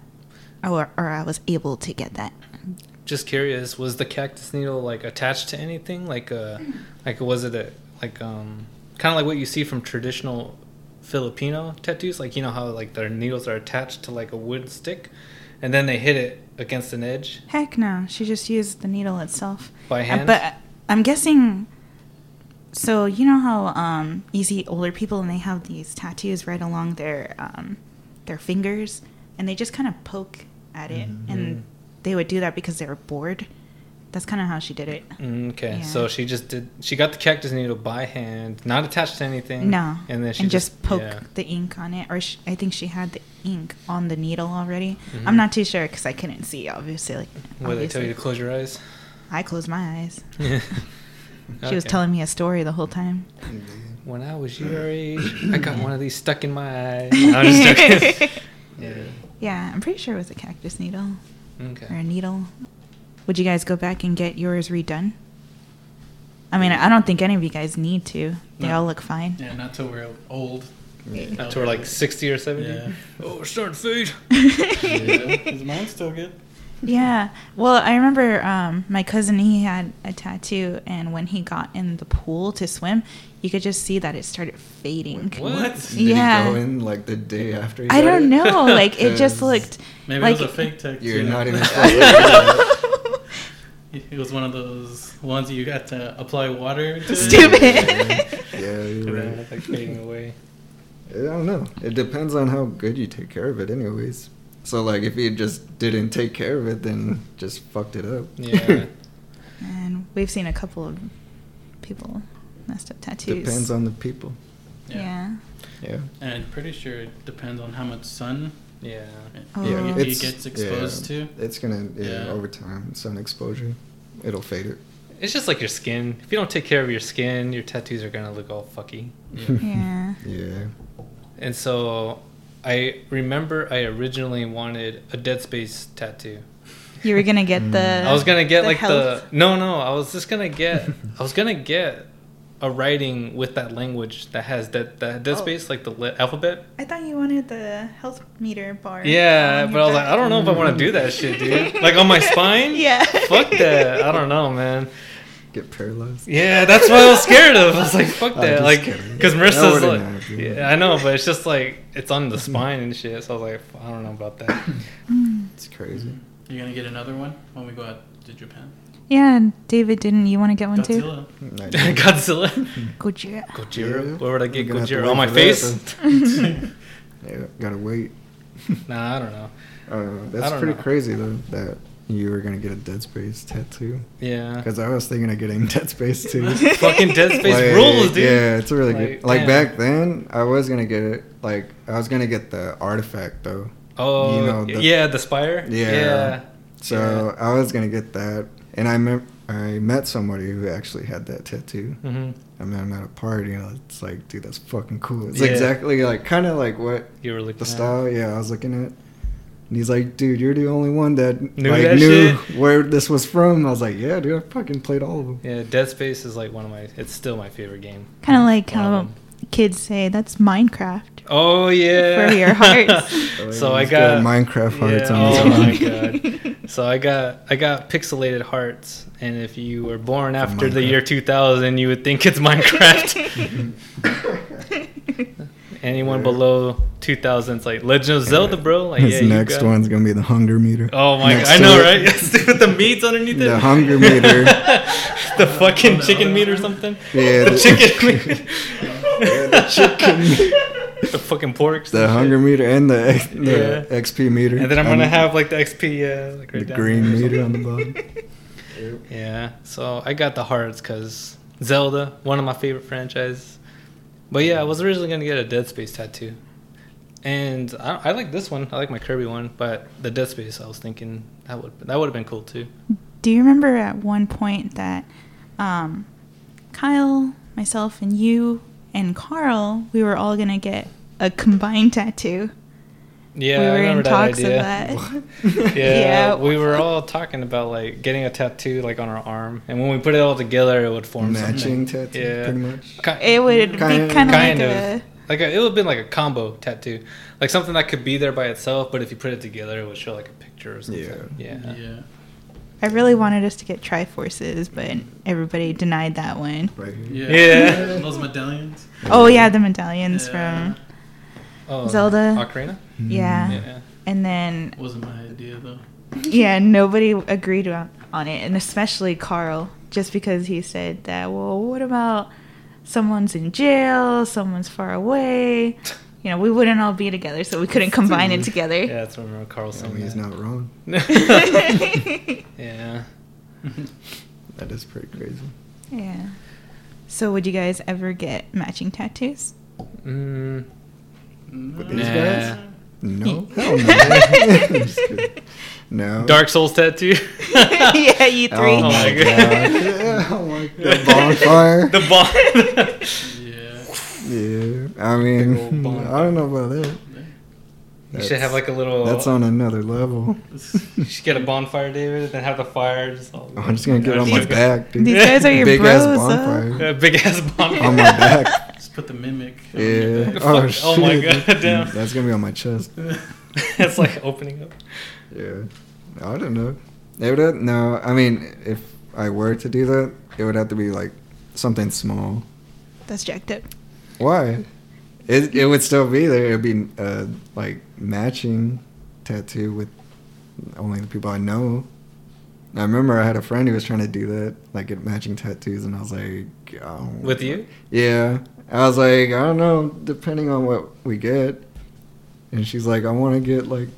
or or I was able to get that. Just curious, was the cactus needle like attached to anything? Like uh like was it a like um kind of like what you see from traditional Filipino tattoos? Like you know how like their needles are attached to like a wood stick, and then they hit it against an edge Heck no, she just used the needle itself. by Uh, hand. But I'm guessing. So you know how um, you see older people and they have these tattoos right along their um, their fingers, and they just kind of poke at it, Mhm. and they would do that because they were bored. That's kind of how she did it. Mm, okay, Yeah. so she just did. She got the cactus needle by hand, not attached to anything. No, and then she and just, poke yeah. the ink on it, or sh- I think she had the ink on the needle already. Mhm. I'm not too sure because I couldn't see. Obviously, like What they tell you to close your eyes? I closed my eyes. she She was telling me a story the whole time. When I was your age, I got one of these stuck in my eye. Just yeah. Yeah, I'm pretty sure it was a cactus needle or a needle. Would you guys go back and get yours redone? I mean, I don't think any of you guys need to. They No. all look fine. Yeah, not till we're old. Yeah. To we're like 60 or 70? Yeah. Oh, we're starting to fade. yeah. Is mine still good? Yeah. Well, I remember um, my cousin, he had a tattoo, and when he got in the pool to swim, you could just see that it started fading. What? Did Yeah. he go in like the day after? He I don't it? know. Like, it just looked. Maybe like, it was a fake tattoo. You're not even It supposed to do that. It was one of those ones you got to apply water to. Stupid. Yeah, you're And then right. it's like fading away. I don't know. It depends on how good you take care of it, anyways. So, like, if you just didn't take care of it, then just fucked it up. Yeah. and we've seen a couple of people messed up tattoos. Depends on the people. Yeah. Yeah. And I'm pretty sure it depends on how much sun Yeah. Oh. yeah. he gets exposed yeah, to. It's gonna, yeah, Yeah. over time, sun exposure, it'll fade it. It's just like your skin. If you don't take care of your skin, your tattoos are going to look all fucky. Yeah. Yeah. And so I remember I originally wanted a Dead Space tattoo. You were gonna get the. I was gonna get the like health- the no no. I was just gonna get I was gonna get a writing with that language that has that that Dead Oh. Space like the li- alphabet. I thought you wanted the health meter bar. Yeah, but I was like. I don't know if I want to do that shit, dude. Like on my spine. Yeah. Fuck that. I don't know, man. Get paralyzed. Yeah, that's what I was scared of. I was like, fuck that. Like, because That Marissa's like, happen. yeah, I know, but it's just like it's on the spine and shit. So I was like, I don't know about that. It's crazy. You're gonna get another one when we go out to Japan. Yeah, and David, didn't you want to get one too? Godzilla. Godzilla. Gojira. Gojira. Yeah. Where would I get You're gonna have to Gojira? On my face? Yeah, gotta wait. nah, I don't know. Uh, I that's don't pretty know. crazy though that you were gonna get a Dead Space tattoo. Yeah. Because I was thinking of getting Dead Space too. Fucking Dead Space Like, rules, dude. Yeah, it's a really Like, good. Like back then, I was gonna get it. Like I was gonna get the artifact though. Oh, You know, the- yeah, the spire. Yeah. Yeah. So I was gonna get that, and I met I met somebody who actually had that tattoo. hmm I met him at a party, and it's like, dude, that's fucking cool. It's Yeah. exactly like kind of like what You were looking the at. style. Yeah, I was looking at. And he's like, dude, you're the only one that Knew like that knew where this was from. I was like, yeah, dude, I fucking played all of them. Yeah, Dead Space is like one of my. It's still my favorite game. Kind of like One how them. kids say that's Minecraft. Oh yeah. For your hearts. Oh, so I got Minecraft hearts yeah, on Oh my god. So I got I got pixelated hearts, and if you were born after the year 2000, you would think it's Minecraft. Anyone below 2000 is like Legend of Zelda, bro. Like His yeah, next got- one's gonna be the hunger meter. Oh my Next god, I know, it. right? Yes, with the meats underneath it. The hunger meter. the fucking chicken meat or something. Yeah, the, the- chicken meat. Yeah, the chicken the fucking porks. the and shit. hunger meter and the X- the Yeah. XP meter. And then I'm gonna And have like the XP, uh, like right the down green there meter on the bottom. Yeah, so I got the hearts because Zelda, one of my favorite franchises. But yeah, I was originally gonna get a Dead Space tattoo, and I, I like this one. I like my Kirby one, but the Dead Space, I was thinking that would that would have been cool too. Do you remember at one point that um, Kyle, myself, and you and Carl, we were all gonna get a combined tattoo? Yeah, we I were remember in that talks idea. of that. Yeah, Yeah. we were all talking about like getting a tattoo like on our arm, and when we put it all together, it would form Matching something. tattoo, Yeah. pretty much. It would Kind- be kind of like of. a Like a, it would have been like a combo tattoo, like something that could be there by itself, but if you put it together, it would show like a picture or something. Yeah. Yeah. Yeah. I really wanted us to get Triforces, but everybody denied that one. Right here. Yeah. Yeah. Those medallions. Oh yeah, the medallions Yeah. from Oh, Zelda. Ocarina. Yeah. Yeah. and then Wasn't my idea though. yeah, nobody agreed on, on it, and especially Carl, just because he said that. Well, what about someone's in jail, someone's far away? You know, we wouldn't all be together, so we couldn't combine it together. Yeah, that's what I remember Carl I saying. mean, he's that. not wrong. yeah. That is pretty crazy. Yeah. So, would you guys ever get matching tattoos? Mm, No. these Nah. guys? No. Hell no. No. Dark Souls tattoo. yeah, you Oh three. Oh my my god. God. Yeah, oh my god. Bonfire. the bond. Yeah. yeah. I mean, Big old bonfire. I don't know about that. you should have like a little. That's on another level. You should get a bonfire, David, and then have the fire just all. Oh, I'm just gonna get it on my back, dude. These guys are your Big bros. ass huh? bonfire A big ass bonfire. on my back. Just put the mimic. on Yeah. your back. Oh Fuck. shit. Oh my God, damn. That's gonna be on my chest. it's like opening up. Yeah. I don't know. It would have, no. I mean, if I were to do that, it would have to be like something small. That's jacked up. Why? It it would still be there. It'd be uh like matching tattoo with only the people I know. I remember I had a friend who was trying to do that, like get matching tattoos, and I was like, I don't With you? Yeah, I was like, I don't know, depending on what we get. And she's like, I want to get like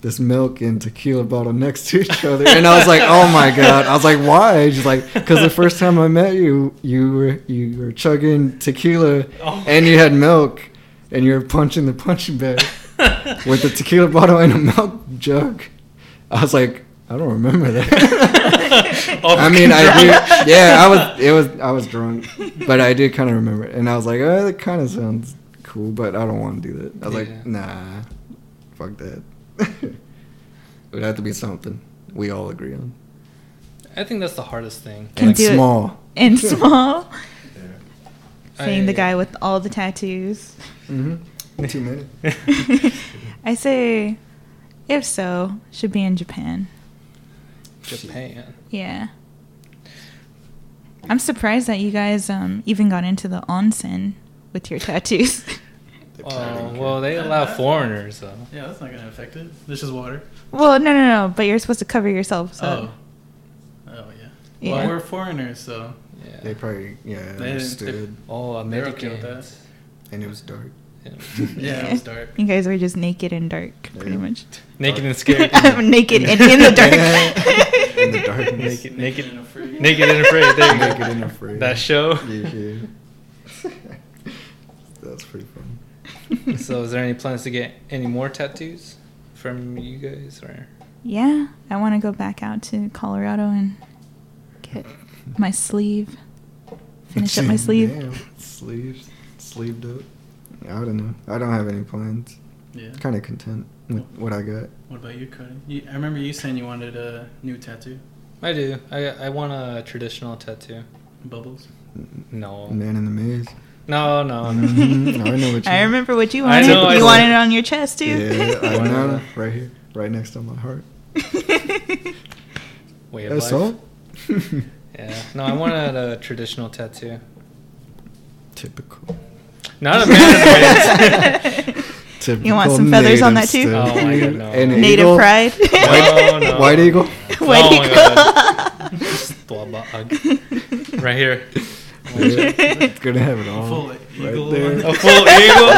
this milk and tequila bottle next to each other, and I was like, oh my god. I was like, why? She's like, because the first time I met you, you were you were chugging tequila Oh. and you had milk, and you were punching the punching bag with the tequila bottle and a milk jug. I was like, I don't remember that. Oh, I mean, I do. Yeah, I was. It was. I was drunk, but I did kind of remember it, and I was like, oh, that kind of sounds cool, but I don't want to do that. I was Yeah. like, nah, fuck that. it would have to be something we all agree on I think that's the hardest thing. Can and do it. small. And small. Saying the I- guy with all the tattoos. Mm-hmm. Too many. I say, if so, should be in Japan. Japan. Yeah. I'm surprised that you guys um, even got into the onsen with your tattoos. Oh, well, they allow foreigners though. Yeah, that's not gonna affect it. This is water. well, no, no, no. But you're supposed to cover yourself. So. Oh. Oh yeah. Yeah. Well, we're foreigners, so Yeah. They probably yeah They- understood, oh, They're okay Americans. and it was dark. Yeah. yeah, it was dark. You guys were just naked and dark, pretty Yeah. much. Naked and scared. I'm naked and in the dark. In the darkness. naked, naked, and afraid. naked and afraid. There you go. Naked and afraid. That show. Yeah, yeah. That's pretty fun. So, is there any plans to get any more tattoos from you guys, or? yeah, I want to go back out to Colorado and get my sleeve. Finish up my sleeve. Damn, sleeves, sleeved up. I don't know. I don't have any plans. Yeah. Kind of content with what I got. What about you, Cody? You, I remember you saying you wanted a new tattoo. I do. I I want a traditional tattoo. Bubbles. No. Man in the maze. No, no, no. Mhm, I know what you. I remember what you I wanted. know, you know. wanted it on your chest too. Yeah, I Why know. Right here, right next to my heart. Way of That's life. all. Yeah. No, I wanted a traditional tattoo. Typical. Not a man in the Typical You want some feathers on that native too? Oh my God, no. Native eagle. pride. No, no. White eagle. White Oh my eagle. God. Blabog. right here. It's gonna have it all. full right eagle there. A full eagle.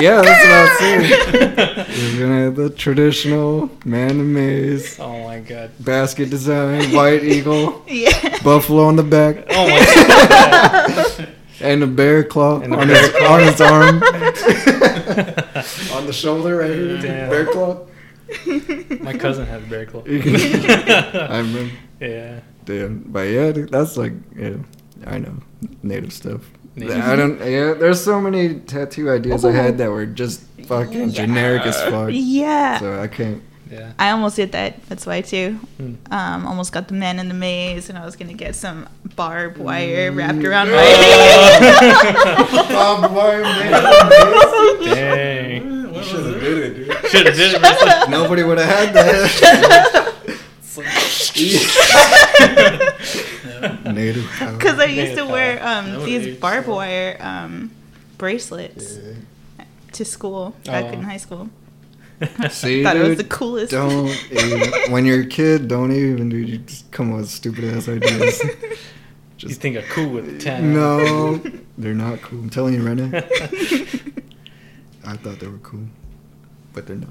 Yeah, that's what I was saying. You're gonna have the traditional man in the maze, Oh my god. basket design, white eagle, yeah. buffalo on the back, Oh my god. and a bear claw And on, bear his, claw. on his arm, on the shoulder right here. Damn. Bear claw. my cousin has bear claw. I remember. yeah. Damn, but yeah, dude, that's like yeah, I know native stuff. Native. I don't. Yeah, there's so many tattoo ideas I had that were just fucking generic as fuck. Yeah. So I can't. Yeah. I almost did that. That's why too. Hmm. Um, almost got the man in the maze, and I was gonna get some barbed wire wrapped Mm. around Oh. Barbed wire Dang. What Should have did it, dude. Should have did it. Russell. Nobody would have had that. Native. Because I used to wear um, these barbed wire um, bracelets Yeah. to school back Oh. in high school. See, Thought it was the coolest. Don't even, when you're a kid. Don't even, dude. You just come up with stupid ass ideas. You Just think of cool with ten? no, they're not cool. I'm telling you right now. I thought they were cool, but they're not.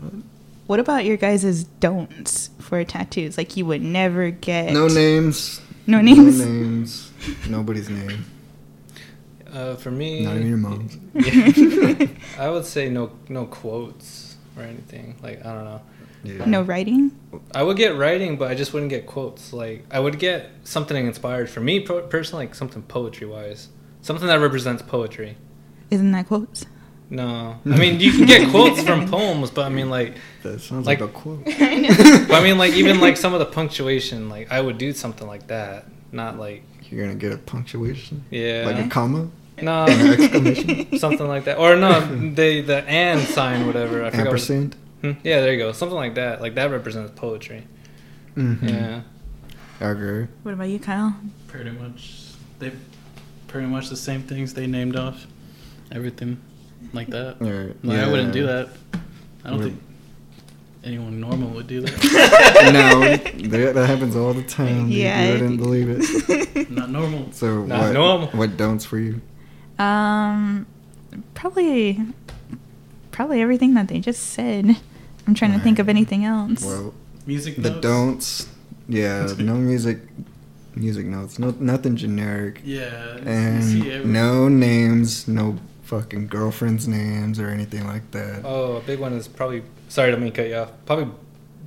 What about your guys' don'ts for tattoos? Like you would never get No names. No names? No names. Nobody's name. Uh, for me, Not even your mom's. Yeah. I would say no, no quotes or anything. Like I don't know. Yeah. No writing. I would get writing, but I just wouldn't get quotes. Like I would get something inspired for me personally, like something poetry wise, something that represents poetry. Isn't that quotes? No, I mean you can get quotes from poems, but I mean like, That sounds Like- like, a quote. but I mean like even like some of the punctuation, like I would do something like that, not like You're gonna get a punctuation, yeah, like a comma, no, exclamation, something like that, or no, the the and sign, whatever. I ampersand. Hmm, Yeah, there you go. Something like that. Like that represents poetry. Mm-hmm. Yeah. Okay. What about you, Kyle? Pretty much, they pretty much the same things they named off, everything like that. Alright. Like, I wouldn't do that. I don't Would- think anyone normal would do that. no, that, that happens all the time. dude. Yeah. You wouldn't believe it. Not normal. So Not what? normal. What don'ts for you? Um, probably, probably everything that they just said. I'm trying to think of anything else. Well, Music the don'ts. Yeah, no music. Music notes. No, nothing generic. Yeah. And no names. No fucking girlfriends' names or anything like that. Oh, a big one is probably. Sorry, to me cut you off. Probably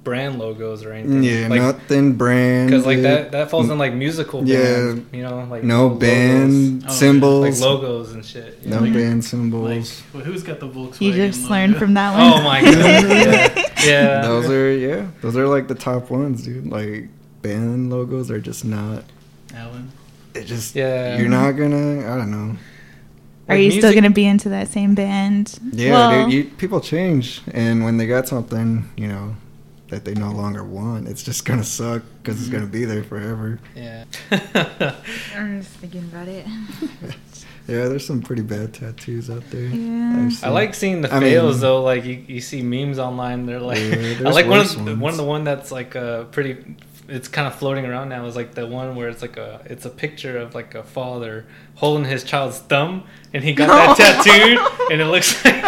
brand logos or anything. yeah, like, nothing brand. Because like that that falls in like musical. Yeah. You know, like no logos, band Oh, symbols. like logos and shit. you No know? band Like, symbols. well, who's got the Volkswagen? you just logo? learned from that oh one. Oh my god. yeah. yeah. Those are yeah. Those are like the top ones, dude. Like band logos are just not. Alan. It just Yeah. You're not gonna. I don't know. Are Like you still gonna be into that same band? Yeah, Well, dude. You, people change, and when they got something, you know, that they no longer want, it's just gonna suck because it's gonna be there forever. Yeah. I'm just thinking about it. Yeah, there's some pretty bad tattoos out there. Yeah. I've I like seeing the I mean- fails though. Like you, you see memes online. They're like, Yeah, I like one of the, ones. one of the one that's like uh, pretty. It's kind of floating around now. Is like the one where it's like a it's a picture of like a father holding his child's thumb, and he got that tattooed, and it looks like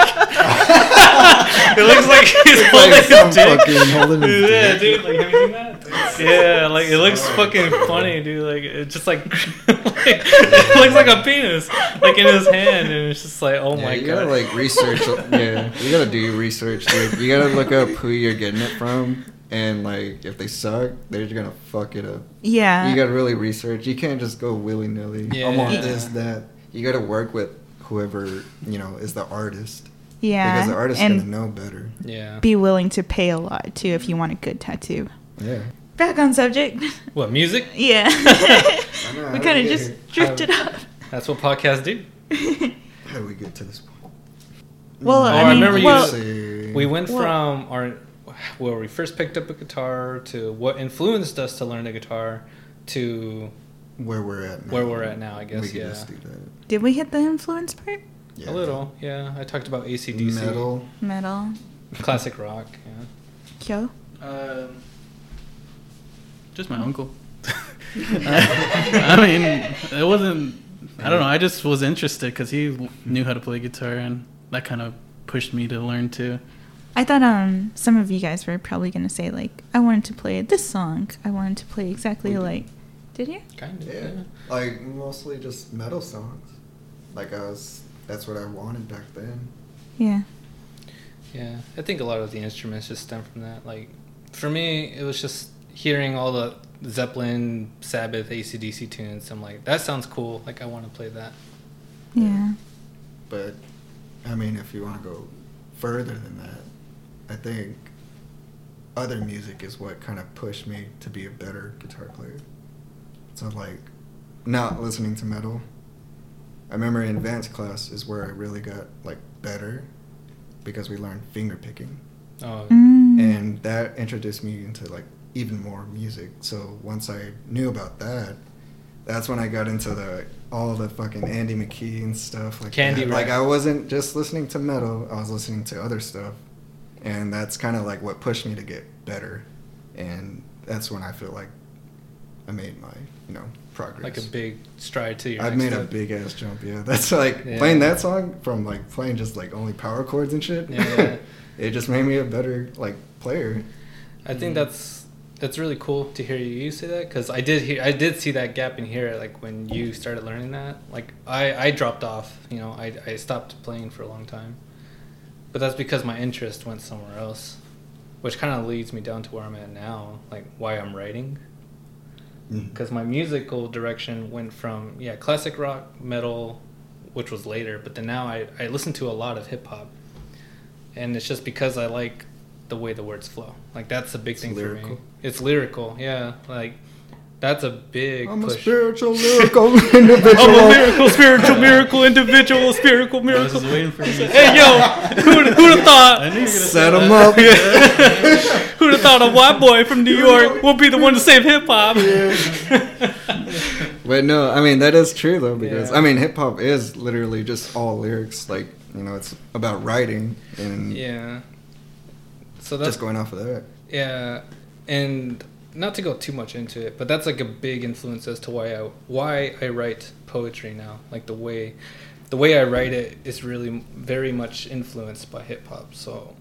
it looks like he's It's holding like some his dick. fucking holding his yeah, dick. dude. Like, have you seen that? Yeah, like it looks fucking funny, dude. Like it's just like, like it looks like a penis, like in his hand, and it's just like, oh Yeah, my you god. You gotta like research. yeah, you gotta do your research, dude. You gotta look up who you're getting it from, and like if they suck, they're just gonna fuck it up. Yeah. You gotta really research. You can't just go willy nilly. I want this, that. You gotta work with whoever you know is the artist. yeah. Because the artist's and gonna know better. yeah. be willing to pay a lot too if you want a good tattoo. Yeah. Back on subject. What music? yeah. Know, we kind of just here? drifted How- up. That's what podcasts do. How did we get to this point? Well, Oh, I I mean, remember you well, Say- We went Well- from our where we first picked up a guitar to what influenced us to learn the guitar to where we're at. Now. where we're at now. I We guess can yeah, just do that. did we hit the influence part? Yeah. a little. Yeah, I talked about ACDC, Metal. Metal. classic rock. Yeah. Kyo. Um, just my uncle. I mean, it wasn't. I don't know. I just was interested because he knew how to play guitar, and that kind of pushed me to learn too. I thought um some of you guys were probably gonna say like I wanted to play this song. I wanted to play exactly We did. like. Did you? Kind of. Yeah. Yeah. Like mostly just metal songs. Like I was. That's what I wanted back then. Yeah. Yeah, I think a lot of the instruments just stem from that. Like, for me, it was just hearing all the Zeppelin, Sabbath, ACDC tunes. I'm like, that sounds cool. Like, I want to play that. Yeah. But I mean, if you want to go further than that, I think other music is what kind of pushed me to be a better guitar player. So like, not listening to metal. I remember in advanced class is where I really got like better because we learned finger picking Oh, Mm. and that introduced me into like even more music. So once I knew about that, that's when I got into the all the fucking Andy McKee and stuff like Candy that. Rap. Like I wasn't just listening to metal; I was listening to other stuff, and that's kind of like what pushed me to get better. And that's when I feel like I made my you know progress. like a big stride to your. I've made a big ass jump. Yeah, that's like Yeah. playing that song from like playing just like only power chords and shit. Yeah, yeah. it just made me a better like player. I think mm. that's that's really cool to hear you say that because I did hear I did see that gap in here like when you started learning that like I I dropped off you know I I stopped playing for a long time, but that's because my interest went somewhere else, which kind of leads me down to where I'm at now like why I'm writing. Mm. Because my musical direction went from yeah classic rock metal which was later but then now i, I listen to a lot of hip-hop and it's just because i like the way the words flow. Like that's a big It's thing for me. it's lyrical yeah like that's a big I'm a spiritual lyrical individual. I'm a miracle, spiritual miracle, individual, spiritual miracle. I was miracle. just waiting for you. Hey yo, who'd, who'd have thought? I knew you gonna Set him that. up. Who'd have thought a white boy from New York will be the one to save hip hop? Yeah. But no, I mean that is true though because Yeah. I mean hip hop is literally just all lyrics. Like you know, it's about writing and yeah. So that's just going off of that. Yeah, and not to go too much into it, but that's like a big influence as to why I why I write poetry now. Like the way the way I write it is really very much influenced by hip hop. So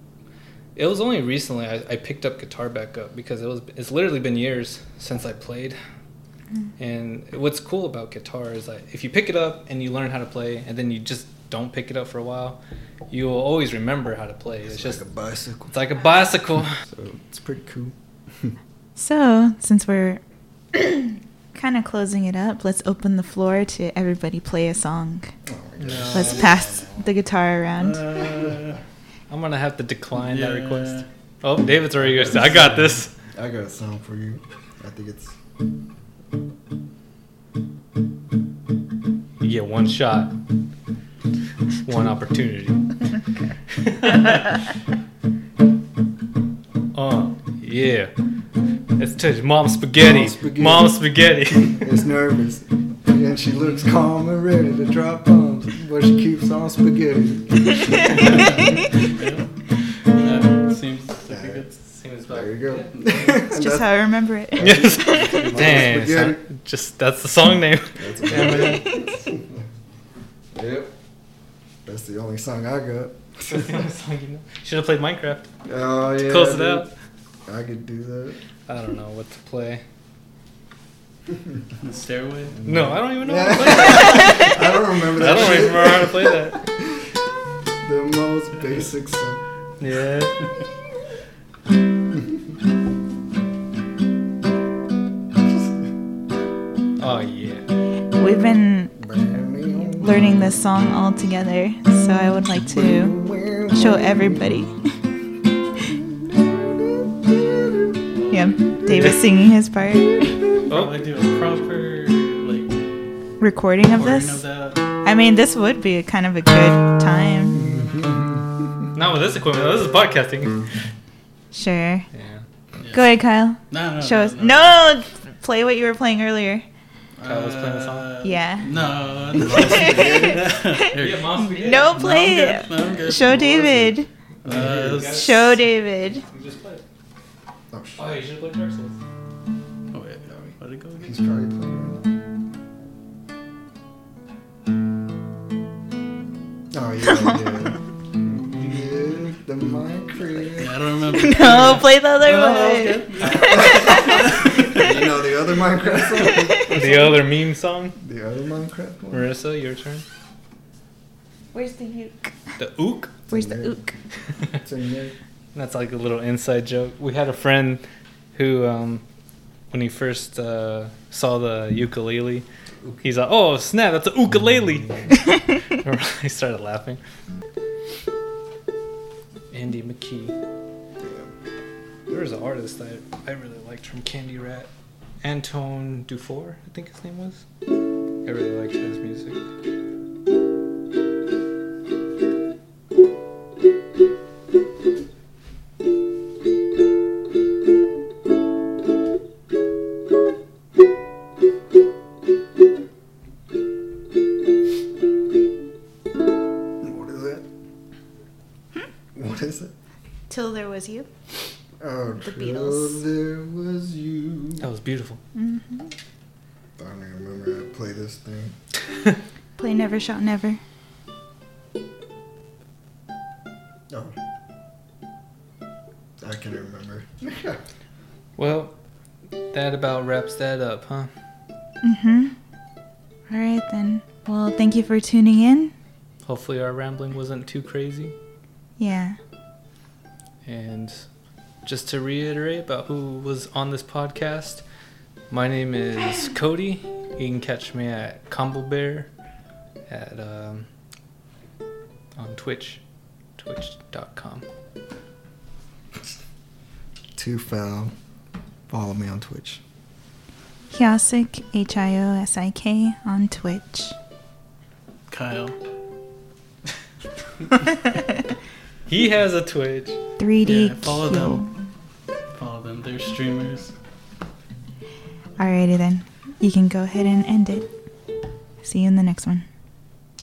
it was only recently I, I picked up guitar back up because it was it's literally been years since I played. Mm. And what's cool about guitar is that if you pick it up and you learn how to play, and then you just don't pick it up for a while, you will always remember how to play. It's, It's, just like a bicycle. it's like a bicycle. So it's pretty cool. So, since we're kind of closing it up, let's open the floor to everybody play a song. Oh No. Let's pass the guitar around. Uh, I'm gonna have to decline that request. Oh, David's already gonna say, I got this. I got a song for you. I think it's You get one shot, one opportunity. uh, yeah. Let's touch mom spaghetti. Mom spaghetti. Mom spaghetti. it's nervous. And she looks calm and ready to drop bombs, but she keeps on spaghetti. that seems like a good. Seems There you go. It's just how I remember it. Yes. Dang. spaghetti. Just that's the song name. That's what Yep. That's the only song I got. That's the only song you know. Should have played Minecraft. Oh yeah. Close it out. I could do that. I don't know what to play. The stairway. No, I don't even know. Yeah. How to play that. I don't remember that. I don't shit. remember how to play that. The most basic song. Yeah. Oh yeah. We've been learning this song all together, so I would like to show everybody. Yeah, David singing his part. Oh, I do a proper like Recording of this. of. I mean, this would be a kind of a good time. Not with this equipment. This is podcasting. Sure. Yeah. Yeah. Go ahead, Kyle. No, no. Show no, us. No. No, play what you were playing earlier. Kyle was playing a song? Uh, Yeah. No. no. Here. Yeah. No, No, play I'm it. good. No, I'm good. Show David. Uh, Show David. You just played. Oh, shit. Oh, you should have played Dark Souls. oh wait, how'd it go He's again? probably playing. Oh yeah, yeah. yeah the Minecraft. Yeah, I don't remember. No, play the other No, one. you know the other Minecraft song? The other meme song. The other Minecraft one? Marissa, your turn. Where's the uke? The ook. Where's the Yeah. ook? It's in there. That's like a little inside joke. We had a friend who, um, when he first uh, saw the ukulele, he's like, "Oh snap, that's a ukulele!" he started laughing. Andy McKee. Yeah. There was an artist that I really liked from Candy Rat, Antoine Dufour, I think his name was. I really liked his music. Play Never Shout Never. Oh. I can't remember. Well, that about wraps that up, huh? Mm-hmm. All right then. Well, thank you for tuning in. Hopefully, our rambling wasn't too crazy. Yeah. And just to reiterate about who was on this podcast, my name is Cody. You can catch me at Combo Bear at um, on Twitch, twitch.com. Too foul. Follow me on Twitch. Hyosik, H I O S I K, on Twitch. Kyle. He has a Twitch. 3D Yeah, follow Q. them. Follow them. They're streamers. Alrighty then. You can go ahead and end it. See you in the next one.